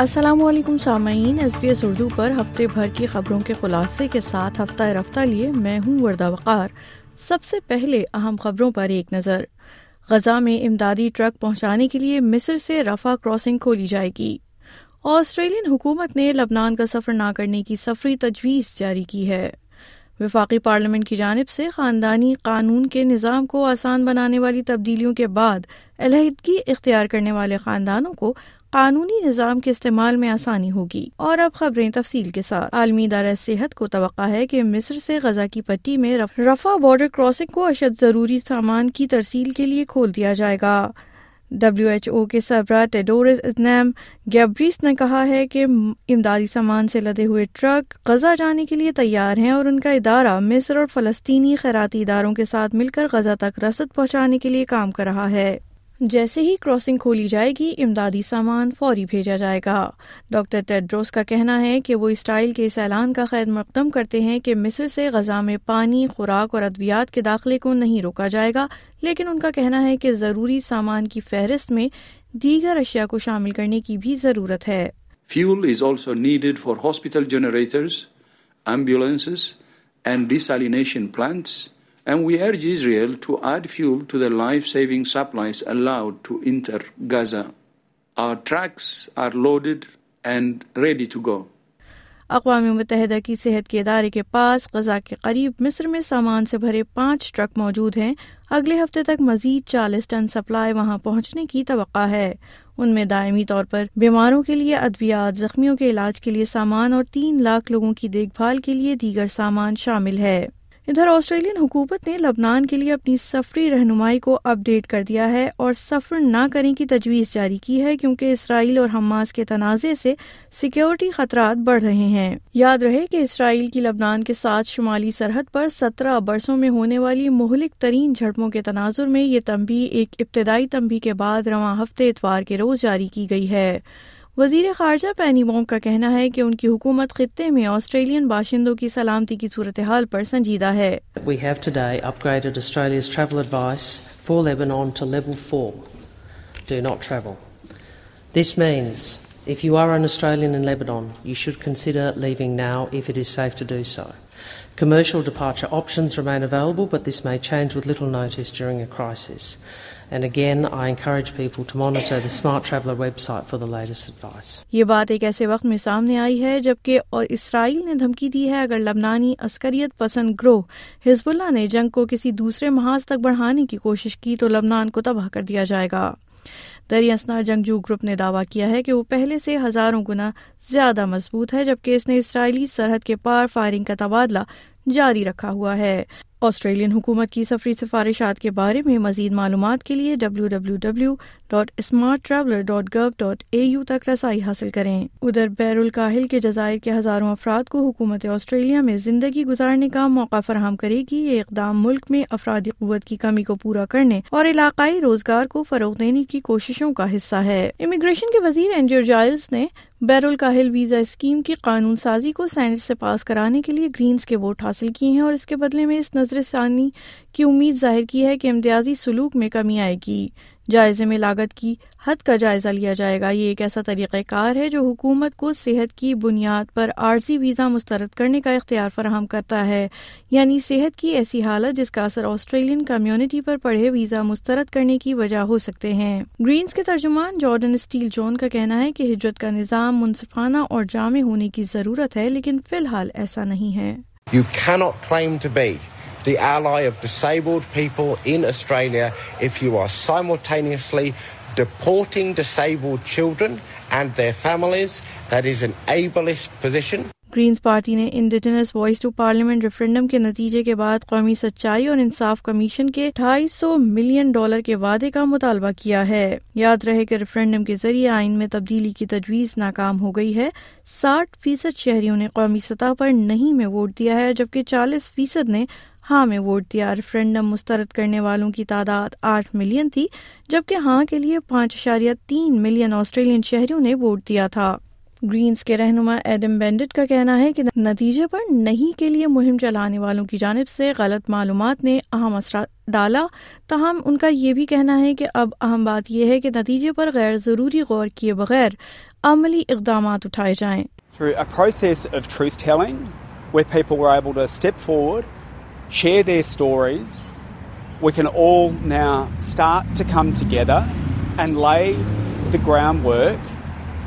السلام علیکم سامعین ایس بی ایس اردو پر ہفتے بھر کی خبروں کے خلاصے کے ساتھ ہفتہ رفتہ لیے میں ہوں وردہ وقار سب سے پہلے اہم خبروں پر ایک نظر غزہ میں امدادی ٹرک پہنچانے کے لیے مصر سے رفا کراسنگ کھولی جائے گی آسٹریلین حکومت نے لبنان کا سفر نہ کرنے کی سفری تجویز جاری کی ہے وفاقی پارلیمنٹ کی جانب سے خاندانی قانون کے نظام کو آسان بنانے والی تبدیلیوں کے بعد علیحدگی اختیار کرنے والے خاندانوں کو قانونی نظام کے استعمال میں آسانی ہوگی اور اب خبریں تفصیل کے ساتھ عالمی ادارہ صحت کو توقع ہے کہ مصر سے غزہ کی پٹی میں رفا بارڈر کراسنگ کو اشد ضروری سامان کی ترسیل کے لیے کھول دیا جائے گا ڈبلیو ایچ او کے سربراہ ٹیڈور ازنیم گیبریس نے کہا ہے کہ امدادی سامان سے لدے ہوئے ٹرک غزہ جانے کے لیے تیار ہیں اور ان کا ادارہ مصر اور فلسطینی خیراتی اداروں کے ساتھ مل کر غزہ تک رسد پہنچانے کے لیے کام کر رہا ہے جیسے ہی کراسنگ کھولی جائے گی امدادی سامان فوری بھیجا جائے گا ڈاکٹر ٹیڈروس کا کہنا ہے کہ وہ اسٹائل کے اس اعلان کا خیر مقدم کرتے ہیں کہ مصر سے غزہ میں پانی خوراک اور ادویات کے داخلے کو نہیں روکا جائے گا لیکن ان کا کہنا ہے کہ ضروری سامان کی فہرست میں دیگر اشیاء کو شامل کرنے کی بھی ضرورت ہے needed for hospital plants and and we urge Israel to to to to add fuel the life saving supplies allowed enter Gaza. Our trucks are loaded ready go. اقوام متحدہ کی صحت کے ادارے کے پاس غزہ کے قریب مصر میں سامان سے بھرے پانچ ٹرک موجود ہیں اگلے ہفتے تک مزید چالیس ٹن سپلائی وہاں پہنچنے کی توقع ہے ان میں دائمی طور پر بیماروں کے لیے ادویات زخمیوں کے علاج کے لیے سامان اور تین لاکھ لوگوں کی دیکھ بھال کے لیے دیگر سامان شامل ہے ادھر آسٹریلین حکومت نے لبنان کے لیے اپنی سفری رہنمائی کو اپ ڈیٹ کر دیا ہے اور سفر نہ کرنے کی تجویز جاری کی ہے کیونکہ اسرائیل اور حماس کے تنازع سے سیکورٹی خطرات بڑھ رہے ہیں یاد رہے کہ اسرائیل کی لبنان کے ساتھ شمالی سرحد پر سترہ برسوں میں ہونے والی مہلک ترین جھڑپوں کے تناظر میں یہ تمبی ایک ابتدائی تمبی کے بعد رواں ہفتے اتوار کے روز جاری کی گئی ہے وزیر خارجہ پینی کا کہنا ہے کہ ان کی حکومت خطے میں آسٹریلین باشندوں کی کی سلامتی صورتحال پر سنجیدہ ہے We have today upgraded Australia's travel travel. advice for Lebanon Lebanon, to to level 4. Do do not This this means if if you you are an Australian in should consider leaving now it is safe so. Commercial departure options remain available, but may change with little notice during a crisis. یہ بات ایک ایسے وقت میں سامنے آئی ہے جبکہ اسرائیل نے دھمکی دی ہے اگر لبنانی عسکریت پسند گروہ حزب اللہ نے جنگ کو کسی دوسرے محاذ تک بڑھانے کی کوشش کی تو لبنان کو تباہ کر دیا جائے گا جنگجو گروپ نے دعویٰ کیا ہے کہ وہ پہلے سے ہزاروں گنا زیادہ مضبوط ہے جبکہ اس نے اسرائیلی سرحد کے پار فائرنگ کا تبادلہ جاری رکھا ہوا ہے آسٹریلین حکومت کی سفری سفارشات کے بارے میں مزید معلومات کے لیے W W W dot smart traveller dot gov dot A U تک رسائی حاصل کریں ادھر بیر الکاہل کے جزائر کے ہزاروں افراد کو حکومت آسٹریلیا میں زندگی گزارنے کا موقع فراہم کرے گی یہ اقدام ملک میں افرادی قوت کی کمی کو پورا کرنے اور علاقائی روزگار کو فروغ دینے کی کوششوں کا حصہ ہے امیگریشن کے وزیر اینڈریو جائلز نے بیر الکاہل ویزا اسکیم کی قانون سازی کو سینٹ سے پاس کرانے کے لیے گرینس کے ووٹ حاصل کیے ہیں اور اس کے بدلے میں اس نظر ثانی کی امید ظاہر کی ہے کہ امتیازی سلوک میں کمی آئے گی جائزے میں لاگت کی حد کا جائزہ لیا جائے گا یہ ایک ایسا طریقہ کار ہے جو حکومت کو صحت کی بنیاد پر عارضی ویزا مسترد کرنے کا اختیار فراہم کرتا ہے یعنی صحت کی ایسی حالت جس کا اثر آسٹریلین کمیونٹی پر پڑھے ویزا مسترد کرنے کی وجہ ہو سکتے ہیں گرینس کے ترجمان جارڈن اسٹیل جون کا کہنا ہے کہ ہجرت کا نظام منصفانہ اور جامع ہونے کی ضرورت ہے لیکن فی الحال ایسا نہیں ہے the ally of disabled people in Australia if you are simultaneously deporting disabled children and their families. That is an ableist position. Greens party نے Indigenous Voice to Parliament referendum کے نتیجے کے بعد قومی سچائی اور انصاف کمیشن کے ڈھائی سو ملین ڈالر کے وعدے کا مطالبہ کیا ہے یاد رہے کہ ریفرنڈم کے ذریعے آئین میں تبدیلی کی تجویز ناکام ہو گئی ہے ساٹھ فیصد شہریوں نے قومی سطح پر نہیں میں ووٹ دیا ہے جبکہ چالیس فیصد نے ہاں میں ووٹ دیا ریفرینڈم مسترد کرنے والوں کی تعداد آٹھ ملین تھی جبکہ ہاں کے لیے پانچ اشاریہ تین ملین آسٹریلین شہریوں نے ووٹ دیا تھا گرینس کے رہنما ایڈم بینڈٹ کا کہنا ہے کہ نتیجے پر نہیں کے لیے مہم چلانے والوں کی جانب سے غلط معلومات نے اہم اثرات ڈالا تاہم ان کا یہ بھی کہنا ہے کہ اب اہم بات یہ ہے کہ نتیجے پر غیر ضروری غور کیے بغیر عملی اقدامات اٹھائے جائیں share their stories, we can all now start to come together and lay the groundwork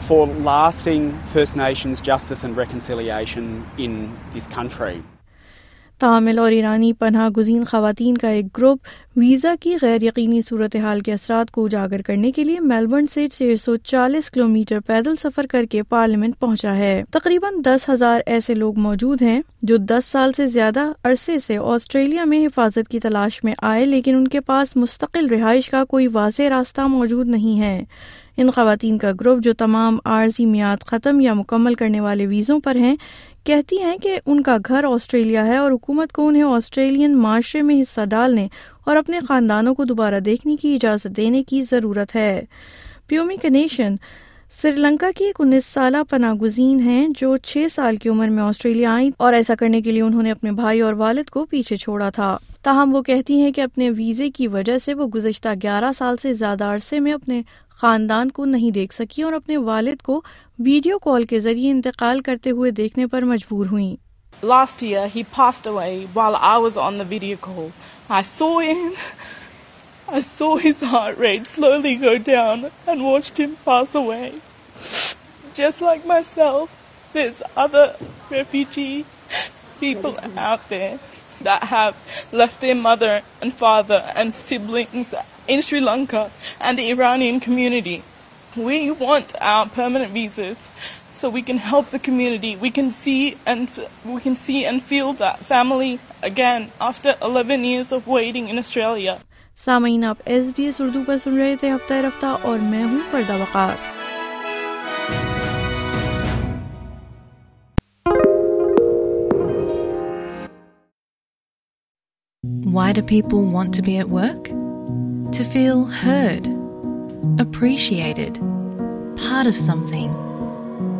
for lasting First Nations justice and reconciliation in this country. Tamil اور ایرانی پناہ گزین خواتین کا ایک گروپ ویزا کی غیر یقینی صورتحال کے اثرات کو اجاگر کرنے کے لیے میلبرن سے چھ سو چالیس کلو میٹر پیدل سفر کر کے پارلیمنٹ پہنچا ہے تقریباً دس ہزار ایسے لوگ موجود ہیں جو دس سال سے زیادہ عرصے سے آسٹریلیا میں حفاظت کی تلاش میں آئے لیکن ان کے پاس مستقل رہائش کا کوئی واضح راستہ موجود نہیں ہے ان خواتین کا گروپ جو تمام عارضی میعاد ختم یا مکمل کرنے والے ویزوں پر ہیں کہتی ہیں کہ ان کا گھر آسٹریلیا ہے اور حکومت کو انہیں آسٹریلین معاشرے میں حصہ ڈالنے اور اپنے خاندانوں کو دوبارہ دیکھنے کی اجازت دینے کی ضرورت ہے پیومی کنیشن سری لنکا کی ایک انیس سالہ پناہ گزین ہیں جو چھ سال کی عمر میں آسٹریلیا آئی اور ایسا کرنے کے لیے انہوں نے اپنے بھائی اور والد کو پیچھے چھوڑا تھا تاہم وہ کہتی ہیں کہ اپنے ویزے کی وجہ سے وہ گزشتہ گیارہ سال سے زیادہ عرصے میں اپنے خاندان کو نہیں دیکھ سکی اور اپنے والد کو ویڈیو کال کے ذریعے انتقال کرتے ہوئے دیکھنے پر مجبور ہوئیں last year he away so's heartily گر day honest just like myself the is other refugee people ہف the have life the mother and father and siblings in Sri and the Iran committee we you want امن bases so we can help the community. We can see and we can see and feel that family again after 11 years of waiting in Australia. سامعین آپ S B S Urdu پر سن رہے تھے ہفتہ رفتہ اور میں ہوں پردہ وقار Why do people want to be at work? To feel heard, appreciated, part of something.